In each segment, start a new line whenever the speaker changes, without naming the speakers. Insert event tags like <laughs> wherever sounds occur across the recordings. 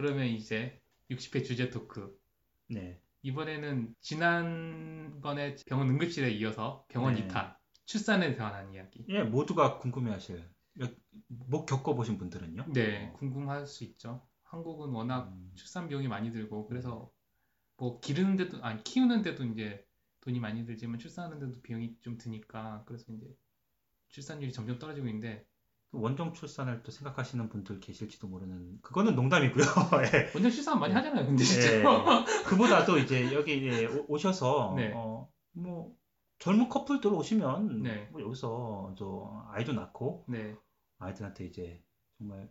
그러면 이제 60회 주제 토크.
네.
이번에는 지난번에 병원 응급실에 이어서 병원
네.
2탄 출산에 관한 이야기.
예, 모두가 궁금해하실 못 겪어보신 분들은요.
네,
어,
궁금할 수 있죠. 한국은 워낙
음,
출산 비용이 많이 들고 그래서 뭐 기르는데도 아니 키우는데도 이제 돈이 많이 들지만 출산하는데도 비용이 좀 드니까 그래서 이제 출산율이 점점 떨어지고 있는데
원정 출산을 또 생각하시는 분들 계실지도 모르는 그거는 농담이고요. <laughs> 예.
원래 출산 많이
네.
하잖아요, 근데 진짜.
예. 그보다도 이제 여기 이제 오- 오셔서
네.
어, 뭐 젊은 커플들 오시면
네.
뭐 여기서 저 아이도 낳고
네,
아이들한테 이제 정말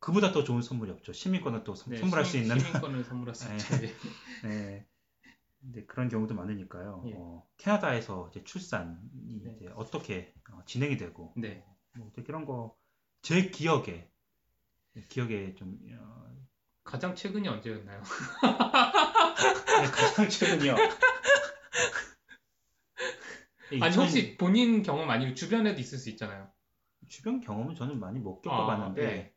그보다 더 좋은 선물이 없죠. 시민권을 또 선-
네,
선물할 수
시민-
있는
시민권을 선물할 수
네. <laughs>
있죠.
네. 근데 그런 경우도 많으니까요.
예.
어, 캐나다에서 이제 출산이
네.
이제 어떻게 어, 진행이 되고
네.
뭐 그런 거 제 기억에 기억에 좀 어,
가장 최근이 언제였나요?
네, 가장 최근이요. <laughs>
아니
2000
혹시 본인 경험 아니고 주변에도 있을 수 있잖아요.
주변 경험은 저는 많이 못
아,
겪어봤는데
예.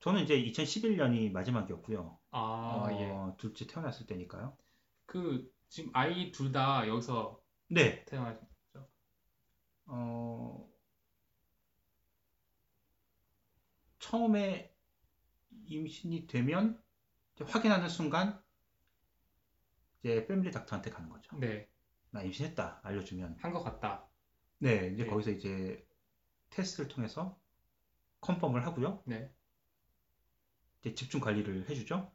저는 이제 2011년이 마지막이었고요.
아, 예.
어, 둘째 태어났을 때니까요.
그 지금 아이 둘 다 여기서
네.
태어나신
어, 처음에 임신이 되면 확인하는 순간 이제 패밀리 닥터한테 가는 거죠.
네,
나 임신했다 알려주면
한 것 같다.
네 이제
네.
거기서 이제 테스트를 통해서 컨펌을 하고요.
네.
이제 집중 관리를 해주죠.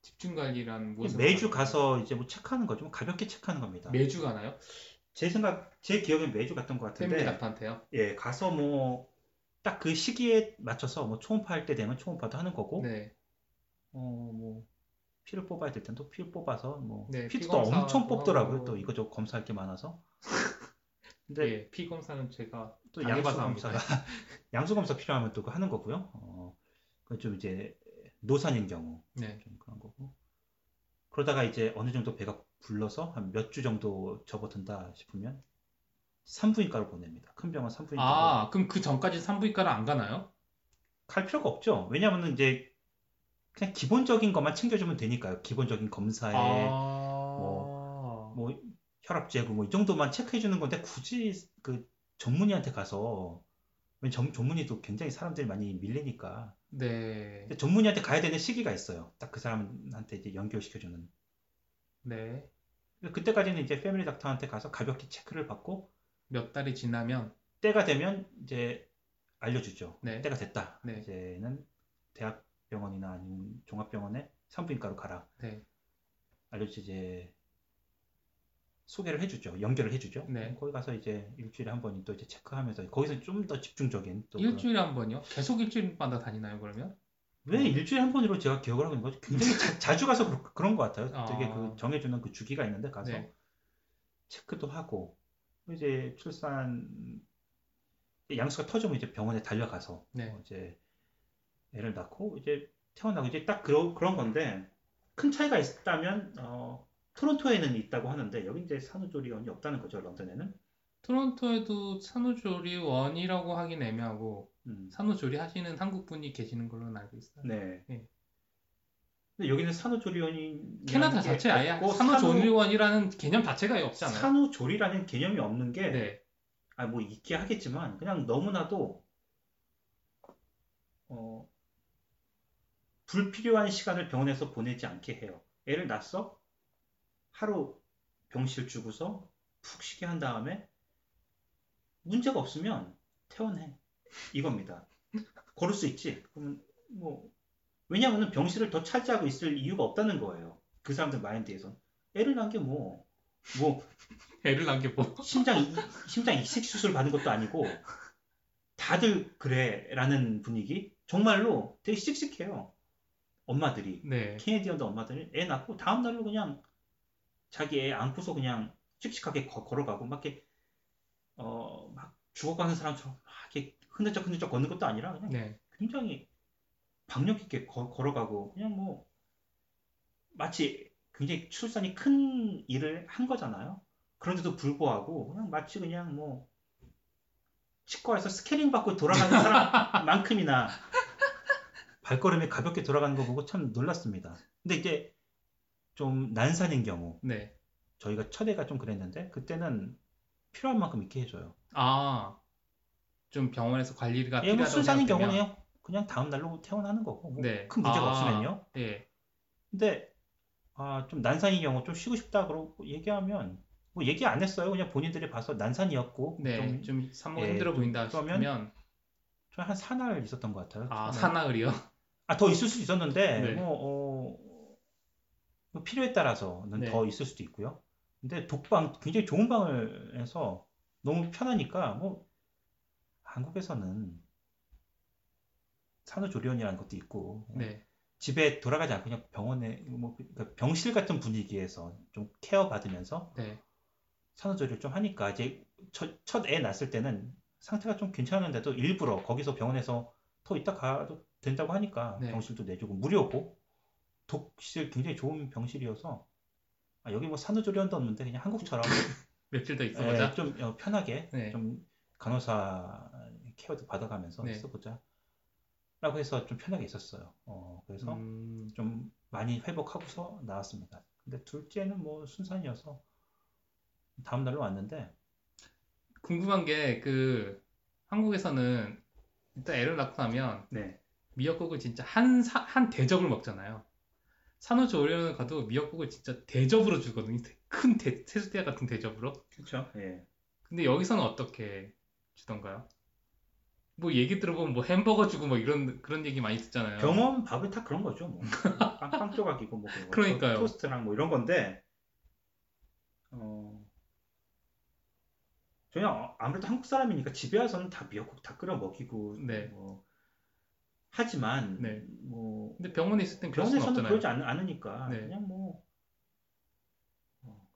집중 관리란 무엇을
매주 가서 이제 뭐 체크하는 거죠. 뭐 가볍게 체크하는 겁니다.
매주 가나요?
제 생각, 제 기억엔 매주 갔던 것
패밀리
같은데,
닥터한테요?
예, 가서 뭐, 딱 그 시기에 맞춰서 뭐 초음파 할 때 되면 초음파도 하는 거고,
네,
어, 뭐, 피를 뽑아야 될땐또 피를 뽑아서, 뭐,
네,
피도 피또 엄청 뽑더라고요.
하고.
또 이거저거 검사할 게 많아서. <laughs> 근데
예, 피 검사는 제가
또 양수 검사가, <laughs> 양수 검사 필요하면 또 하는 거고요. 어, 그건 좀 이제 노산인 경우,
네,
좀 그런 거고. 그러다가 이제 어느 정도 배가 불러서 한 몇 주 정도 접어든다 싶으면 산부인과로 보냅니다. 큰 병원 산부인과로.
아, 그럼 그 전까지 산부인과를 안 가나요?
갈 필요가 없죠. 왜냐하면 이제 그냥 기본적인 것만 챙겨주면 되니까요. 기본적인 검사에
아,
뭐 혈압 재고 뭐 이 정도만 체크해 주는 건데 굳이 그 전문의한테 가서 왜냐면 전, 전문의도 굉장히 사람들이 많이 밀리니까
네,
전문의한테 가야 되는 시기가 있어요. 딱 그 사람한테 이제 연결시켜 주는.
네.
그때까지는 이제 패밀리 닥터한테 가서 가볍게 체크를 받고
몇 달이 지나면
때가 되면 이제 알려주죠.
네.
때가 됐다.
네.
이제는 대학병원이나 아니면 종합병원에 산부인과로 가라.
네,
알려주지 이제 소개를 해주죠. 연결을 해주죠.
네.
거기 가서 이제 일주일에 한 번이 또 이제 체크하면서 거기서 좀 더 집중적인 또
일주일에 한 번이요? 계속 일주일마다 다니나요, 그러면?
왜 일주일에 한 번으로 제가 기억을 하고 있는 거죠? 굉장히 자, <laughs> 주 가서 그런 것 같아요.
아.
되게 그 정해주는 그 주기가 있는데 가서
네.
체크도 하고 이제 출산 양수가 터지면 이제 병원에 달려가서
네.
어, 이제 애를 낳고 이제 태어나고 이제 딱 그런 그런 건데 큰 차이가 있다면 어, 토론토에는 있다고 하는데 여기 이제 산후조리원이 없다는 거죠 런던에는
토론토에도 산후조리원이라고 하긴 애매하고
음,
산후조리 하시는 한국 분이 계시는 걸로는 알고 있어요.
네.
네.
근데 여기는 산후조리원이
캐나다 자체 아예 산후조리원이라는 개념 자체가 없잖아요.
산후조리라는 개념이 없는 게
네,
아, 뭐 있게 하겠지만 그냥 너무나도 어, 불필요한 시간을 병원에서 보내지 않게 해요. 애를 낳았어? 하루 병실 주고서 푹 쉬게 한 다음에 문제가 없으면 퇴원해. 이겁니다. 걸을 수 있지? 그러면 뭐 왜냐하면 병실을 더 차지하고 있을 이유가 없다는 거예요. 그 사람들 마인드에선. 애를 낳은 게 뭐, 뭐. <laughs>
애를 낳은 게 뭐.
심장 이- 심장 이식 수술 받은 것도 아니고 다들 그래라는 분위기? 정말로 되게 씩씩해요. 엄마들이.
네,
캐네디언도 엄마들이 애 낳고 다음 날로 그냥 자기 애 안고서 그냥 씩씩하게 거- 걸어가고 막 이렇게 어 막 죽어가는 사람처럼 막 이렇게 흔들쩍 흔들쩍 걷는 것도 아니라 그냥
네,
굉장히 박력 있게 거- 걸어가고 그냥 뭐 마치 굉장히 출산이 큰 일을 한 거잖아요. 그런데도 불구하고 그냥 마치 그냥 뭐 치과에서 스캐닝 받고 돌아가는 사람만큼이나 <laughs> 발걸음이 가볍게 돌아가는 거 보고 참 놀랐습니다. 근데 이제 좀 난산인 경우
네.
저희가 첫 애가 좀 그랬는데 그때는 필요한 만큼 있게 해줘요.
아, 좀 병원에서 관리가
예, 뭐
필요하다고
순산인
생각되면
경우는 그냥 다음 날로 퇴원하는 거고 뭐
네.
큰 문제가
아,
없으면요.
예.
근데 아, 좀 난산인 경우 좀 쉬고 싶다 그러고 얘기하면 뭐 얘기 안 했어요. 그냥 본인들이 봐서 난산이었고
네.
좀,
좀 산모가
예,
힘들어
좀
보인다
그러면
싶으면
좀한 사날 있었던 것 같아요.
아. 사나흘이요?
아, 더 있을 수도 있었는데,
네.
뭐, 어, 뭐 필요에 따라서는
네.
더 있을 수도 있고요. 근데 독방, 굉장히 좋은 방을 해서 너무 편하니까, 뭐, 한국에서는 산후조리원이라는 것도 있고,
네.
집에 돌아가지 않고 그냥 병원에, 뭐, 그러니까 병실 같은 분위기에서 좀 케어 받으면서
네.
산후조리를 좀 하니까, 이제 첫, 첫애 낳았을 때는 상태가 좀 괜찮은데도 일부러 거기서 병원에서 더 있다 가도 된다고 하니까
네.
병실도 내주고 무료고 독실 굉장히 좋은 병실이어서 아, 여기 뭐 산후조리원도 없는데 그냥 한국처럼 <laughs>
며칠 더
예,
있어보자.
좀 어, 편하게
네.
좀 간호사 케어도 받아가면서
네.
있어보자 라고 해서 좀 편하게 있었어요. 어, 그래서
음,
좀 많이 회복하고서 나왔습니다. 근데 둘째는 뭐 순산이어서 다음 날로 왔는데
궁금한 게 그 한국에서는 일단 애를 낳고 나면
네.
미역국을 진짜 한, 사, 한 대접을 먹잖아요. 산후조리원을 가도 미역국을 진짜 대접으로 주거든요. 큰 대, 세수대야 같은 대접으로.
그렇죠. 예.
근데 여기서는 어떻게 주던가요? 뭐 얘기 들어보면 뭐 햄버거 주고 뭐 이런 그런 얘기 많이 듣잖아요.
병원 밥이 다 그런 거죠. 뭐. 빵, 빵 조각이고 뭐 그거.
그러니까요.
토스트랑 뭐 이런 건데 어 저희 아무래도 한국 사람이니까 집에 와서는 다 미역국 다 끓여 먹이고
네.
뭐 하지만
네.
뭐
근데 병원에 있을 땐
병원에서는. 그러지 않, 않으니까
네.
그냥 뭐 어,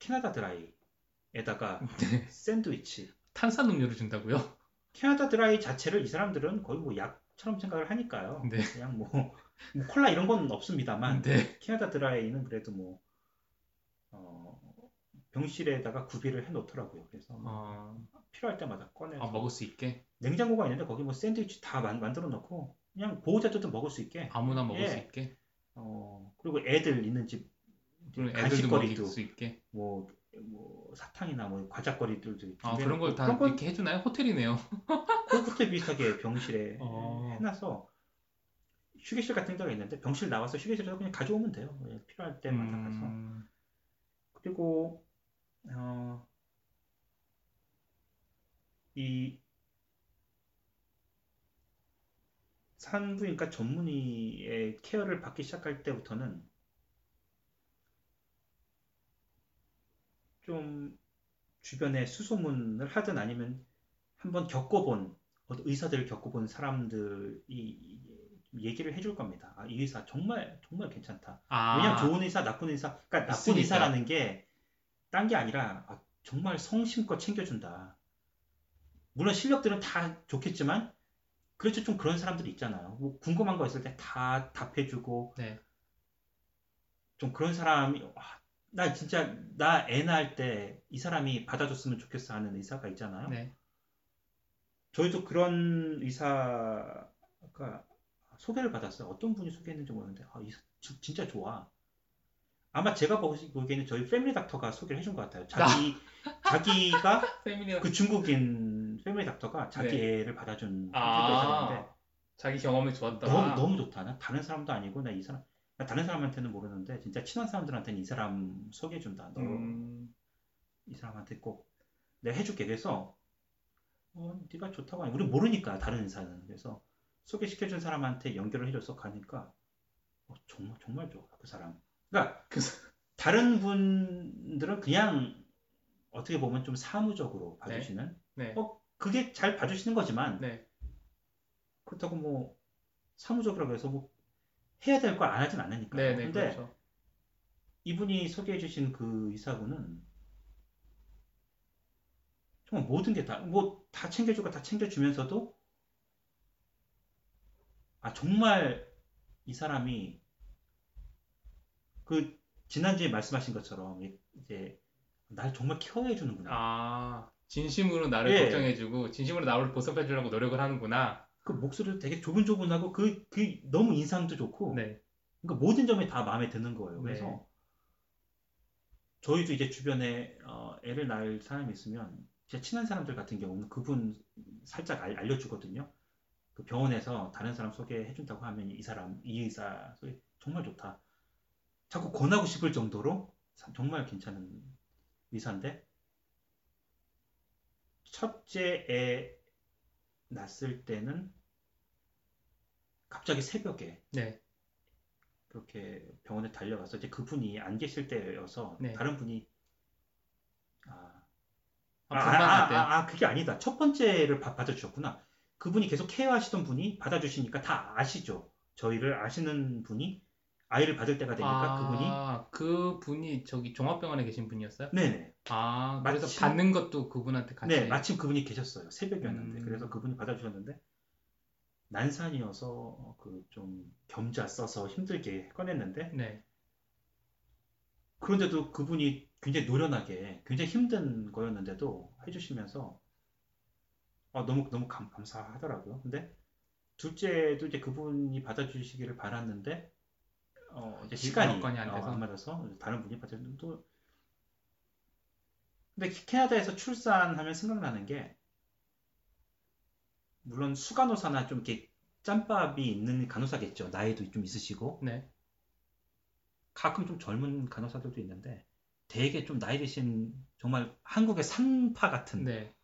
캐나다 드라이에다가 <laughs>
네.
샌드위치
탄산 음료를 준다고요?
캐나다 드라이 자체를 이 사람들은 거의 뭐 약처럼 생각을 하니까요.
네.
그냥 뭐, 뭐 콜라 이런 건 없습니다만
네.
캐나다 드라이는 그래도 뭐 어, 병실에다가 구비를 해놓더라고요. 그래서 뭐
어,
필요할 때마다 꺼내서
아, 먹을 수 있게
냉장고가 있는데 거기 뭐 샌드위치 다 만, 만들어 놓고 그냥 보호자들도 먹을 수 있게
아무나 먹을
예.
수 있게
어, 그리고 애들 있는 집
애들도
간식거리도
수 있게
뭐, 뭐 사탕이나 뭐 과자거리들도
아 그런 걸다
그런 걸
이렇게 해주나요? 호텔이네요. <laughs>
그것부터 비슷하게 병실에 <laughs>
어.
해놔서 휴게실 같은 데가 있는데 병실 나와서 휴게실에서 그냥 가져오면 돼요. 그냥 필요할 때마다 가서.
음,
그리고 어, 이 산부인과 전문의의 케어를 받기 시작할 때부터는 좀 주변에 수소문을 하든 아니면 한번 겪어본 의사들을 겪어본 사람들이 얘기를 해줄 겁니다. 아, 이 의사 정말 정말 괜찮다.
아,
왜냐면 좋은 의사, 나쁜 의사, 그러니까 나쁜. 의사라는 게 딴 게 아니라 아, 정말 성심껏 챙겨준다. 물론 실력들은 다 좋겠지만 그렇죠 좀 그런 사람들이 있잖아요. 뭐 궁금한 거 있을 때 다 답해주고
네.
좀 그런 사람이 와, 나 진짜 나 애 낳을 때 이 사람이 받아줬으면 좋겠어 하는 의사가 있잖아요.
네.
저희도 그런 의사가 소개를 받았어요. 어떤 분이 소개했는지 모르는데 아, 진짜 좋아. 아마 제가 보기에는 저희 패밀리 닥터가 소개를 해준 것 같아요. 자기 <laughs> 자기가
패밀리
그 중국인 패밀리 닥터가 자기
네.
애를 받아준
아.
의사였는데
자기 경험이 좋았다.
너무 너무 좋다. 나 다른 사람도 아니고 나 이 사람 나 다른 사람한테는 모르는데 진짜 친한 사람들한테는 이 사람 소개해준다. 너
음,
이 사람한테 꼭 내가 해줄게. 그래서 어, 네가 좋다고 하니 우리 모르니까 다른 의사는 그래서 소개시켜준 사람한테 연결을 해줘서 가니까 어, 정말 정말 좋아 그 사람. 그러니까
그
다른 분들은 그냥 어떻게 보면 좀 사무적으로 봐주시는
네.
어 그게 잘 봐주시는 거지만
네.
그렇다고 뭐 사무적이라고 해서 뭐 해야 될 걸 안 하진 않으니까.
네, 네,
근데
그렇죠.
이분이 소개해 주신 그 의사분은 정말 모든 게 다, 뭐, 다 챙겨주고 다 챙겨주면서도, 아, 정말 이 사람이, 그, 지난주에 말씀하신 것처럼, 이제, 날 정말 케어해 주는구나.
아, 진심으로 나를
예.
걱정해주고 진심으로 나를 보살펴 주려고 노력을 하는구나.
그 목소리도 되게 조근조근하고 그, 그 너무 인상도 좋고
네.
그러니까 모든 점이 다 마음에 드는 거예요. 그래서
네.
저희도 이제 주변에 어, 애를 낳을 사람이 있으면 제 친한 사람들 같은 경우는 그분 살짝 알, 알려주거든요. 그 병원에서 다른 사람 소개해준다고 하면 이 사람 이 의사 소개 정말 좋다. 자꾸 권하고 싶을 정도로 사- 정말 괜찮은 의사인데 첫째 애 낳았을 때는 갑자기 새벽에
네.
그렇게 병원에 달려가서 이제 그분이 안 계실 때여서
네.
다른 분이 아,
아,
아, 아,
때.
아, 아, 그게 아니다. 첫 번째를 받- 받아주셨구나. 그분이 계속 케어하시던 분이 받아주시니까 다 아시죠. 저희를 아시는 분이 아이를 받을 때가 되니까 그분이
아, 그 분이 저기 종합병원에 계신 분이었어요?
네네
아, 그래서
마침-
받는 것도 그분한테 같이.
네 마침 그분이 계셨어요. 새벽이었는데
음.
그래서 그분이 받아주셨는데 난산이어서 그 좀 겸자 써서 힘들게 꺼냈는데
네.
그런데도 그분이 굉장히 노련하게 굉장히 힘든 거였는데도 해주시면서 아, 너무 너무 감, 감사하더라고요. 근데 둘째도 이제 그분이 받아주시기를 바랐는데 어, 이제 시간이
여건이 안
어,
돼서?
안 맞아서 다른 분이 받아주는데 또 근데 캐나다에서 출산하면 생각나는 게 물론 수간호사나 좀 이렇게 짬밥이 있는 간호사겠죠. 나이도 좀 있으시고
네.
가끔 좀 젊은 간호사들도 있는데 되게 좀 나이 드신 정말 한국의 산파 같은
네.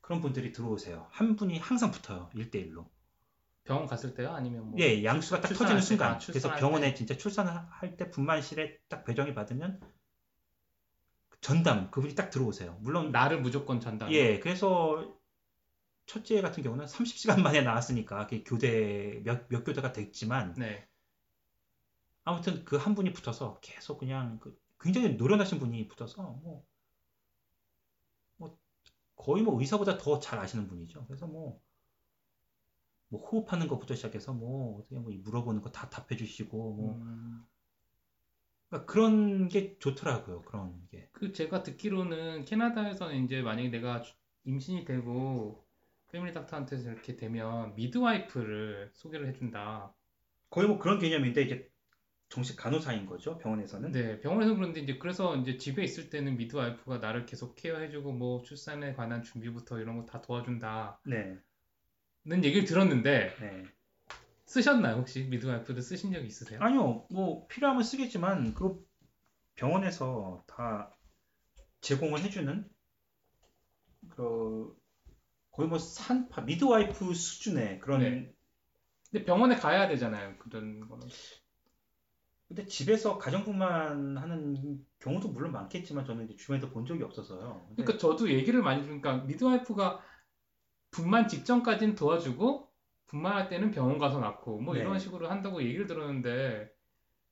그런 분들이 들어오세요. 한 분이 항상 붙어요. 1대1로.
병원 갔을 때요? 아니면 뭐.
예, 양수가 딱 터지는
때,
순간.
아,
그래서 병원에
때.
진짜 출산할 때 분만실에 딱 배정이 받으면 전담 그분이 딱 들어오세요. 물론
나를 무조건 전담.
예, 그래서 첫째 같은 경우는 30시간 만에 나왔으니까 교대 몇, 몇 교대가 됐지만
네.
아무튼 그 한 분이 붙어서 계속 그냥 그 굉장히 노련하신 분이 붙어서 뭐, 뭐 거의 뭐 의사보다 더 잘 아시는 분이죠. 그래서 뭐, 뭐 호흡하는 것부터 시작해서 뭐 어떻게 뭐 물어보는 거 다 답해 주시고 뭐
음,
그러니까 그런 게 좋더라고요. 그런 게.
그 제가 듣기로는 캐나다에서는 이제 만약에 내가 주- 임신이 되고 패밀리 닥터한테 이렇게 되면 미드와이프를 소개를 해준다.
거의 뭐 그런 개념인데 이제 정식 간호사인 거죠. 병원에서는.
네, 병원에서 그런데 이제 그래서 이제 집에 있을 때는 미드와이프가 나를 계속 케어해주고 뭐 출산에 관한 준비부터 이런 거 다 도와준다 는
네.
얘기를 들었는데
네.
쓰셨나요 혹시 미드와이프를 쓰신 적 있으세요?
아니요, 뭐 필요하면 쓰겠지만 그 병원에서 다 제공을 해주는 그 거의 뭐 산파 미드와이프 수준의 그런
네. 근데 병원에 가야 되잖아요 그런 거는.
근데 집에서 가정분만 하는 경우도 물론 많겠지만 저는 이제 주변에서 본 적이 없어서요. 근데
그러니까 저도 얘기를 많이 들으니까 미드와이프가 분만 직전까지는 도와주고 분만할 때는 병원 가서 낳고 뭐
네.
이런 식으로 한다고 얘기를 들었는데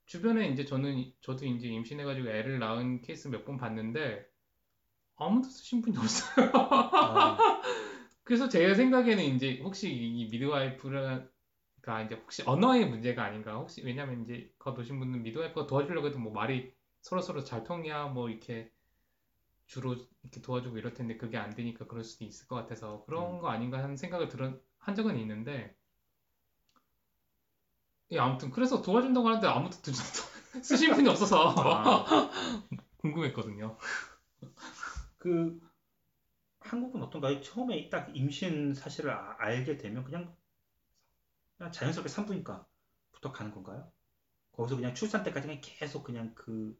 주변에 이제 저는 저도 이제 임신해가지고 애를 낳은 케이스 몇 번 봤는데 아무도 쓰신 분이 없어요.
아, <laughs>
그래서 제 생각에는 이제 혹시 이 미드와이프가 이제 혹시 언어의 문제가 아닌가 혹시 왜냐면 이제 거기 오신 분은 미드와이프가 도와주려고 해도 뭐 말이 서로 서로 잘 통해야 뭐 이렇게 주로 이렇게 도와주고 이럴 텐데 그게 안 되니까 그럴 수도 있을 것 같아서 그런
음.
거 아닌가 하는 생각을 들은 한 적은 있는데 예 아무튼 그래서 도와준다고 하는데 아무도 드- <laughs> 쓰신 분이 없어서
아, <laughs>
궁금했거든요.
그 한국은 어떤가요? 처음에 딱 임신 사실을 아- 알게 되면 그냥, 그냥 자연스럽게 산부인과부터 가는 건가요? 거기서 그냥 출산 때까지 그냥 계속 그냥 그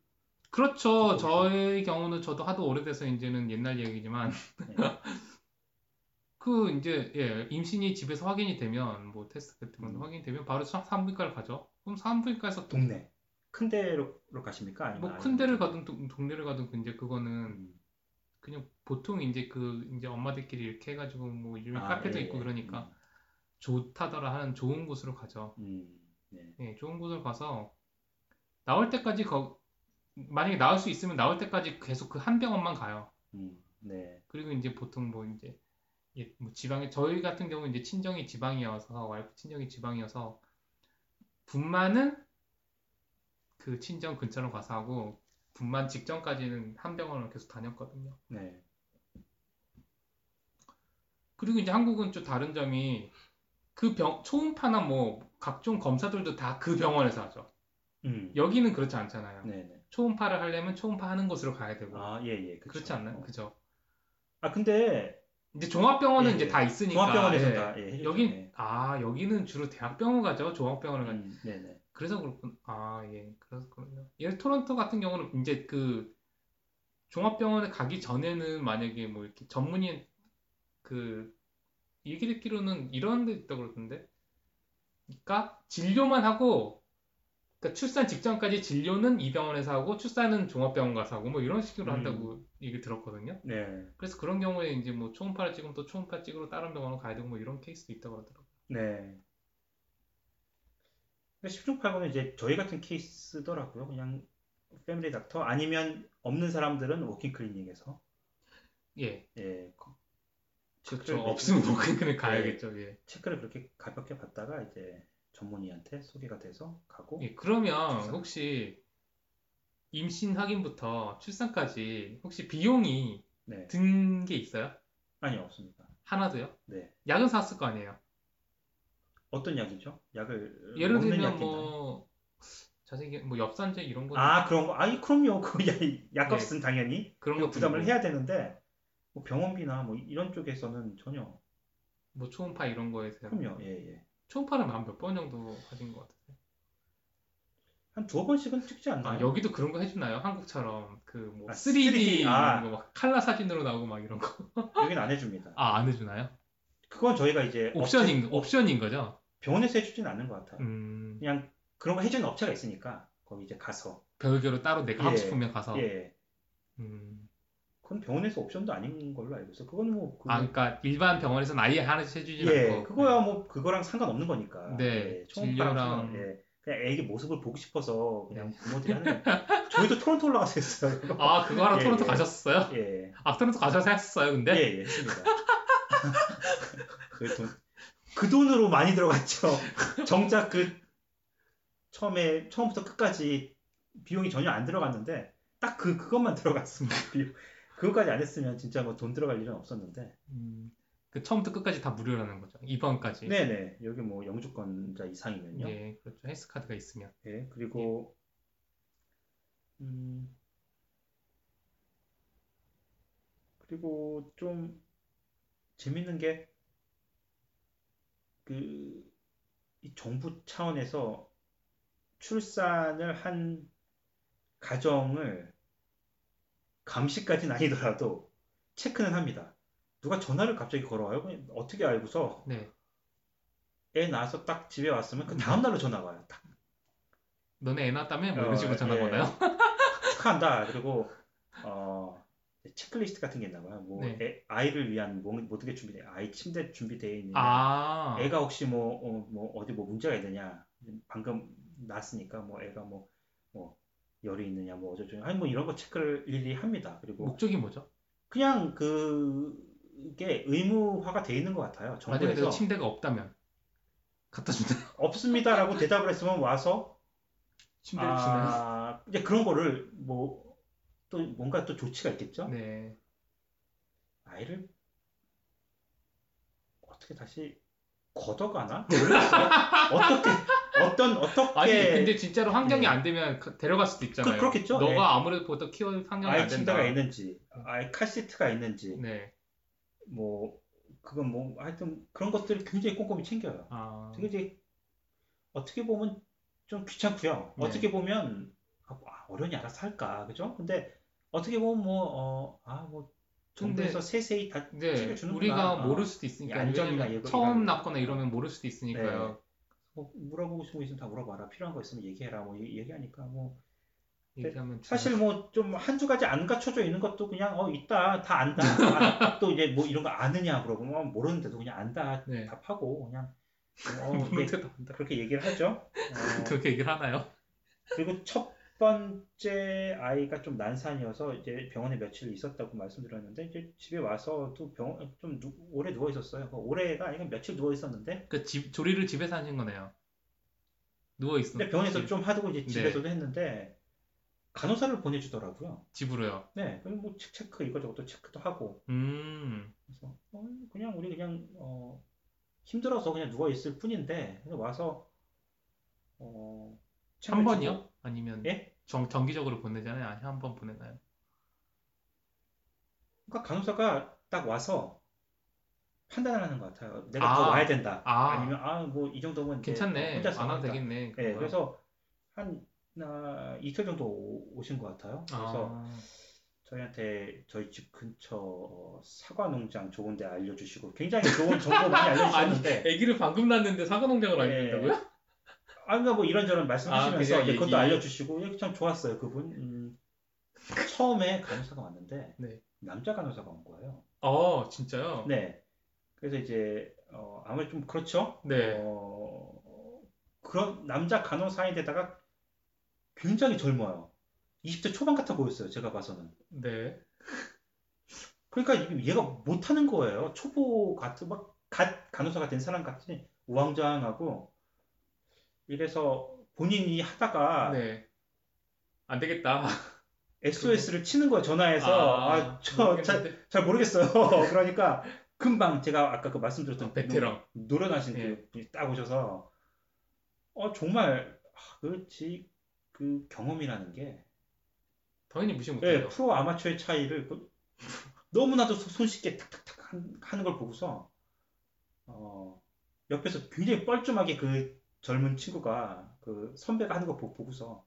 그렇죠.
그거
저의 경우는 저도 하도 오래돼서 이제는 옛날 얘기지만
네. <laughs>
그 이제 예, 임신이 집에서 확인이 되면 뭐 테스트 같은 건
음.
확인이 되면 바로 산- 산부인과를 가죠. 그럼 산부인과에서
동네 큰 데로 가십니까? 아니면
뭐큰
아니면
데를 가든 동- 동네를 가든 이제 그거는
음,
그냥 보통 이제 그 이제 엄마들끼리 이렇게 해가지고 뭐 요즘
아,
카페도
예,
있고
예.
그러니까 좋다더라 하는 좋은 곳으로 가죠.
음, 네.
예, 좋은 곳을 가서 나올 때까지 거 만약에 나올 수 있으면 나올 때까지 계속 그 한 병원만 가요.
음, 네.
그리고 이제 보통 뭐 이제 예, 뭐 지방에 저희 같은 경우 이제 친정이 지방이어서 와이프 친정이 지방이어서 분만은 그 친정 근처로 가서 하고 분만 직전까지는 한 병원을 계속 다녔거든요.
네.
그리고 이제 한국은 좀 다른 점이 그 병, 초음파나 뭐 각종 검사들도 다 그 병원에서 하죠.
음.
여기는 그렇지 않잖아요.
네네.
초음파를 하려면 초음파 하는 곳으로 가야 되고.
아, 예, 예. 그쵸.
그렇지 않나요?
어.
그죠?
아, 근데
이제 종합병원은
예,
이제
예.
다 있으니까.
종합병원에서
예.
다 예, 해주죠.
여긴
예.
아 여기는 주로 대학병원 가죠. 종합병원을 가.
음, 네 네.
그래서 그렇군. 아 예. 그래서 그렇군요. 예를 토론토 같은 경우는 이제 그 종합병원에 가기 전에는 만약에 뭐 이렇게 전문의 그 얘기 듣기로는 이런 데 있다고 그러던데. 그러니까 진료만 하고 그러니까 출산 직전까지 진료는 이 병원에서 하고 출산은 종합병원 가서 하고 뭐 이런 식으로
음.
한다고 얘기 들었거든요.
네.
그래서 그런 경우에 이제 뭐 초음파를 찍으면 또 초음파 찍으러 다른 병원을 가야 되고 뭐 이런 케이스도 있다고 그러더라고요.
네. 10중 8구는 이제 저희 같은 케이스더라고요. 그냥 family doctor 아니면 없는 사람들은 walk-in clinic에서
예.
예, 그-
그렇죠. 없으면
매주-
walk-in clinic 가야겠죠. 예.
체크를 그렇게 가볍게 받다가 이제 전문의한테 소개가 돼서 가고
예, 그러면
출산.
혹시 임신 확인부터 출산까지 혹시 비용이
네.
든 게 있어요?
아니 없습니다.
하나도요?
네.
약은 샀을 거 아니에요?
어떤 약이죠? 약을
예를
먹는
들면? 뭐 자세히 뭐 엽산제 이런 거
아 그런 거 아니 그럼요 <laughs> 그 약-
네.
약값은 당연히
그런
거 부담을 해야 되는데 뭐 병원비나 뭐 이런 쪽에서는 전혀
뭐 초음파 이런 거에 대한
그럼요 예예
초 음파는 한몇 번 정도 하신 것 같으세요?
한 두어 번씩은 찍지 않나요?
아 여기도 그런 거 해주나요? 한국처럼 그뭐
아,
3D,
3D, 아.
이런 거막 칼라 사진으로 나오고 막 이런 거. <laughs>
여기는 안 해줍니다.
아 안 해주나요?
그건 저희가 이제
옵션인
업체-
옵션인 거죠?
병원에서 해주지는 않는 것 같아요.
음
그냥 그런 거 해주는 업체가 있으니까 거기 이제 가서
별개로 따로 내가 하고
예.
싶으면 가서
예
음.
그건 병원에서 옵션도 아닌 걸로 알고 있어요. 그건 뭐 그,
아 그러니까 일반 병원에서는 아예 하나씩 해주진
예
않고
그거야 뭐 그거랑 상관없는 거니까.
네,
예,
진료랑-
예. 그냥 애기 모습을 보고 싶어서 그냥 부모들이 하는 <laughs> 저희도 토론토 올라가서 했어요.
아 그거 하러
예,
토론토
예.
가셨어요?
예.
아 토론토 가셔서 했었어요 근데?
예, 예, 했습니다. <laughs> 그, 돈, 그 돈으로 많이 들어갔죠. 정작 그 처음에 처음부터 끝까지 비용이 전혀 안 들어갔는데 딱 그 그것만 들어갔습니다. 비용. 그것까지 안 했으면 진짜 뭐 돈 들어갈 일은 없었는데.
음, 그 처음부터 끝까지 다 무료라는 거죠. 2번까지.
네네 여기 뭐 영주권자 이상이면요.
예, 그렇죠. 헬스 카드가 있으면.
예, 그리고 음 그리고 좀 재밌는 게 그 이 정부 차원에서 출산을 한 가정을 감시까지는 아니더라도 체크는 합니다. 누가 전화를 갑자기 걸어와요? 어떻게 알고서
네.
애 낳아서 딱 집에 왔으면 그 다음 날로 전화가 와요. 딱.
너네 애 낳았다며? 뭐 이런
어,
식으로 전화
예.
오나요? <laughs>
축하한다. 그리고 어, 체크리스트 같은 게 있나 봐요. 뭐
네.
애- 아이를 위한 뭐- 모든 게 준비돼. 아이 침대 준비되어 있느냐.
아,
애가 혹시 뭐, 어, 뭐 어디 뭐 문제가 있느냐. 방금 낳았으니까 뭐 애가 뭐, 뭐 열이 있느냐 뭐 어쩌죠. 아니 뭐 이런 거 체크를 일일이 합니다. 그리고
목적이 뭐죠?
그냥 그게 의무화가 돼 있는 것 같아요.
만약에
정부에서
내가 침대가 없다면 갖다 준다. <laughs>
없습니다라고 대답을 했으면 와서
침대를 주나요?
아, 이제 그런 거를 뭐 또 뭔가 또 조치가 있겠죠.
네.
아이를 어떻게 다시 걷어가나? <laughs> 모르겠어요. 어떻게 어떤 어떻게
아니, 근데 진짜로 환경이
예.
안 되면 가- 데려갈 수도 있잖아요.
그- 그렇겠죠?
너가
예.
아무래도 보다 키워 환경이
아이
안 된다.
침대가 있는지, 아이 카시트가 있는지,
네.
뭐 그건 뭐 하여튼 그런 것들을 굉장히 꼼꼼히 챙겨요.
아,
굉장히 어떻게 보면 좀 귀찮고요.
네.
어떻게 보면 아, 어련히 알아서 할까, 그죠? 근데 어떻게 보면 뭐 어, 아뭐 정부에서 세세히 다
네,
챙겨주는구나.
우리가
어.
모를 수도 있으니까
안전이나
왜냐면 처음 낳거나 이러면 모를 수도 있으니까요.
뭐 물어보고 싶은 거 있으면 다 물어봐라. 필요한 거 있으면 얘기해라. 뭐 얘- 얘기하니까 뭐
얘기하면
사실 뭐 좀 한두 가지 안 갖춰져 있는 것도 그냥 어 있다 다 안다. 아, 또 이제 뭐 이런 거 아느냐 물어보면 어, 모르는데도 그냥 안다
네.
답하고 그냥 어, <laughs>
데도 안다.
그렇게 얘기를 하죠. 어, <laughs>
그렇게 얘기를 하나요?
그리고 첫 번째 아이가 좀 난산이어서 이제 병원에 며칠 있었다고 말씀드렸는데 이제 집에 와서 또 병원 좀 누- 오래 누워 있었어요. 오래가 아니고 며칠 누워 있었는데
그 집, 조리를 집에서 하신 거네요. 누워 있어.
근데 병원에서
집-
좀 하고 이제
네.
집에서도 했는데 간호사를 보내주더라고요.
집으로요.
네, 그럼 뭐 체- 체크 이거저것도 체크도 하고
음.
그래서 어, 그냥 우리 그냥 어, 힘들어서 그냥 누워 있을 뿐인데 와서 어,
한 번이요? 아니면
예?
정, 정기적으로 보내잖아요. 아니 한 번 보내나요?
그러니까 간호사가 딱 와서 판단을 하는 것 같아요. 내가
아.
더 와야 된다.
아.
아니면 아 뭐 이 정도면
괜찮네.
혼자서
안
하겠다.
되겠네.
네? 그래서 한 나, 이틀 정도 오- 오신 것 같아요. 그래서
아,
저희한테 저희 집 근처 어, 사과 농장 좋은 데 알려주시고 굉장히 좋은 정보 많이 <laughs> 알려주셨는데
아기를 방금 낳는데 사과 농장을
네.
알려준다고요?
아, 그러니까 뭐 이런저런 말씀하시면서
그냥
이제 그것도. 알려주시고 이게 참 좋았어요 그분. 음, 처음에 간호사가 왔는데
네.
남자 간호사가 온 거예요.
어, 진짜요?
네. 그래서 이제 어, 아무래도 좀 그렇죠.
네.
어, 그런 남자 간호사인데다가 굉장히 젊어요. 20대 초반 같아 보였어요. 제가 봐서는.
네.
그러니까 얘가 못하는 거예요. 초보 같은 막 갓 간호사가 된 사람 같이 우왕좌왕하고 이래서 본인이 하다가
네. 안 되겠다.
SOS를 치는 거예요. 전화해서 아, 저 잘. 모르겠어요. <laughs> 그러니까 금방 제가 아까 그 말씀드렸던
어, 베테랑.
노련하신
예.
그 분이 딱 오셔서 어 정말 아, 그렇지 그 경험이라는 게
당연히 무시
예,
못해요.
프로 아마추어의 차이를 그- 너무나도 손- 손쉽게 탁탁탁 한- 하는 걸 보고서 어, 옆에서 굉장히 뻘쭘하게 그 젊은 친구가 그 선배가 하는 거 보- 보고서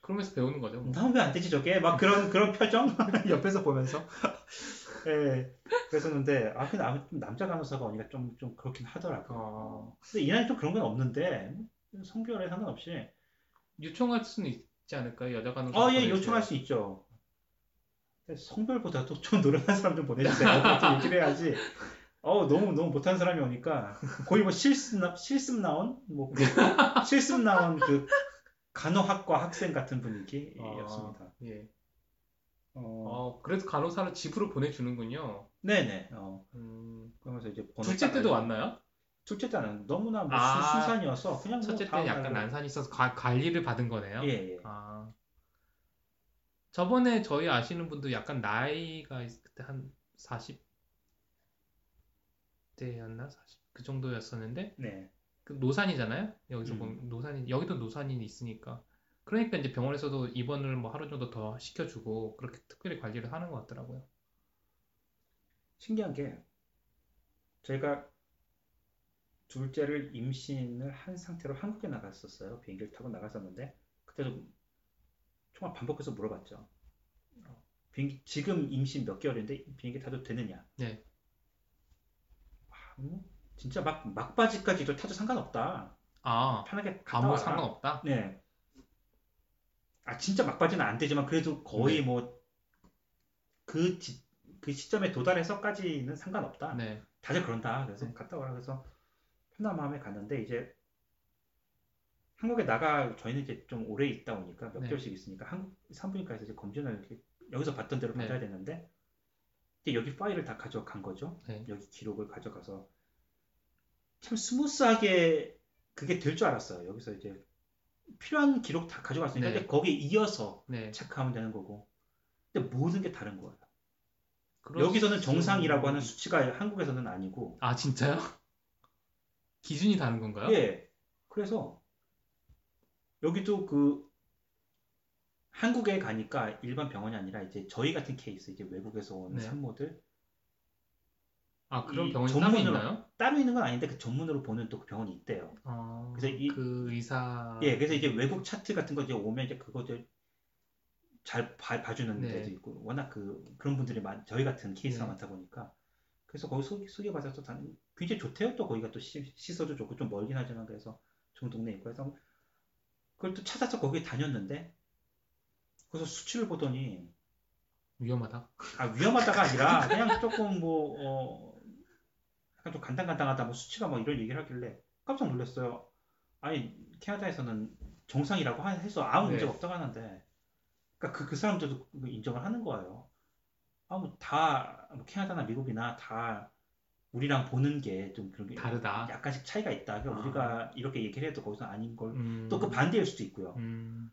그러면서 배우는 거죠. 뭐.
나면 왜안 되지 저게 막 그런 그런 표정 <laughs> 옆에서 보면서 <laughs> 예 그랬었는데 아 근데 아무튼 남자 간호사가 오니까 좀 좀 그렇긴 하더라고 요.
어,
근데 이 나이 좀 그런 건 없는데 성별에 상관없이
요청할 수는 있지 않을까요? 여자 간호사.
아 예. 요청할 수 있죠. 근데 성별보다도 좀 노련한 사람 좀 보내주세요. <laughs> 그렇게 얘기를 해야지. 어 너무 너무 못한 사람이 오니까 <laughs> 거의 뭐 실습 나 실습 나온 뭐 그 <laughs> 실습 나온 그 간호학과 학생 같은 분위기였습니다.
예.
어,
어, 그래도 간호사를 집으로 보내주는군요.
네네. 어,
음,
그러면서 이제
둘째 때도 왔나요?
둘째 때는 너무나 뭐
아,
수- 순산이어서 그냥 뭐
첫째 때는 약간
날로-
난산이 있어서 관- 관리를 받은 거네요.
예, 예.
아. 저번에 저희 아시는 분도 약간 나이가 있- 그때 한 40 대였나? 40, 그 정도였었는데
네.
그 노산이잖아요. 여기서
음.
보면 노산이 여기도 노산이 있으니까 그러니까 이제 병원에서도 입원을 뭐 하루 정도 더 시켜주고 그렇게 특별히 관리를 하는 것 같더라고요.
신기한 게 저희가 둘째를 임신을 한 상태로 한국에 나갔었어요. 비행기를 타고 나갔었는데 그때도 정말 반복해서 물어봤죠. 어, 비행기 지금 임신 몇 개월인데 비행기 타도 되느냐?
네.
와, 뭐 진짜 막 막바지까지도 타도 상관없다.
아,
편하게 갔다
아무
와라.
상관없다.
네. 아 진짜 막바지는 안 되지만 그래도 거의
네.
뭐그 그 시점에 도달해서까지는 상관없다.
네.
다들 그런다. 그래서
네.
갔다 오라 그래서 편한 마음에 갔는데 이제 한국에 나가 저희는 이제 좀 오래 있다 보니까 몇
네.
개월씩 있으니까 한국 산부인과에서 이제 검진을 이렇게 여기서 받던 대로
네.
받아야 되는데 이제 여기 파일을 다 가져간 거죠.
네.
여기 기록을 가져가서 참 smooth하게 그게 될 줄 알았어요. 여기서 이제 필요한 기록 다 가져갔으니까
네.
이제 거기에 이어서
네.
체크하면 되는 거고. 근데 모든 게 다른 거예요. 여기서는
수-
정상이라고 하는 수치가 한국에서는 아니고
아, 진짜요? 기준이 다른 건가요?
예. 그래서 여기도 그 한국에 가니까 일반 병원이 아니라 이제 저희 같은 케이스 이제 외국에서 온
네.
산모들
아, 그런
이
병원이 따로 있나요?
따로 있는 건 아닌데 그 전문으로 보는 또 그 병원이 있대요.
어,
그래서 이-
그 의사
예, 그래서 이제 외국 차트 같은 거 이제 오면 이제 그거 이제 잘 봐, 봐주는
네.
데도 있고 워낙 그 그런 분들이 많 저희 같은 케이스가
네.
많다 보니까 그래서 거기 소, 소개받아서 다 굉장히 좋대요. 또 거기가 또 시, 시설도 좋고 좀 멀긴 하지만 그래서 좋은 동네 있고 해서 그걸 또 찾아서 거기 다녔는데 그래서 수치를 보더니
위험하다.
아 위험하다가 아니라 그냥 조금 뭐 어, 약간 좀 간당간당하다 뭐 수치가 뭐 이런 얘기를 하길래 깜짝 놀랐어요. 아니 캐나다에서는 정상이라고 하- 해서 아무
네.
문제가 없다고 하는데 그러니까 그, 그 사람들도 그 인정을 하는 거예요. 아무다 뭐 캐나다나 미국이나 다 우리랑 보는 게 좀 그런 게
다르다.
약간씩 차이가 있다. 그러니까
아.
우리가 이렇게 얘기를 해도 거기서 아닌 걸또
음,
그 반대일 수도 있고요.
음,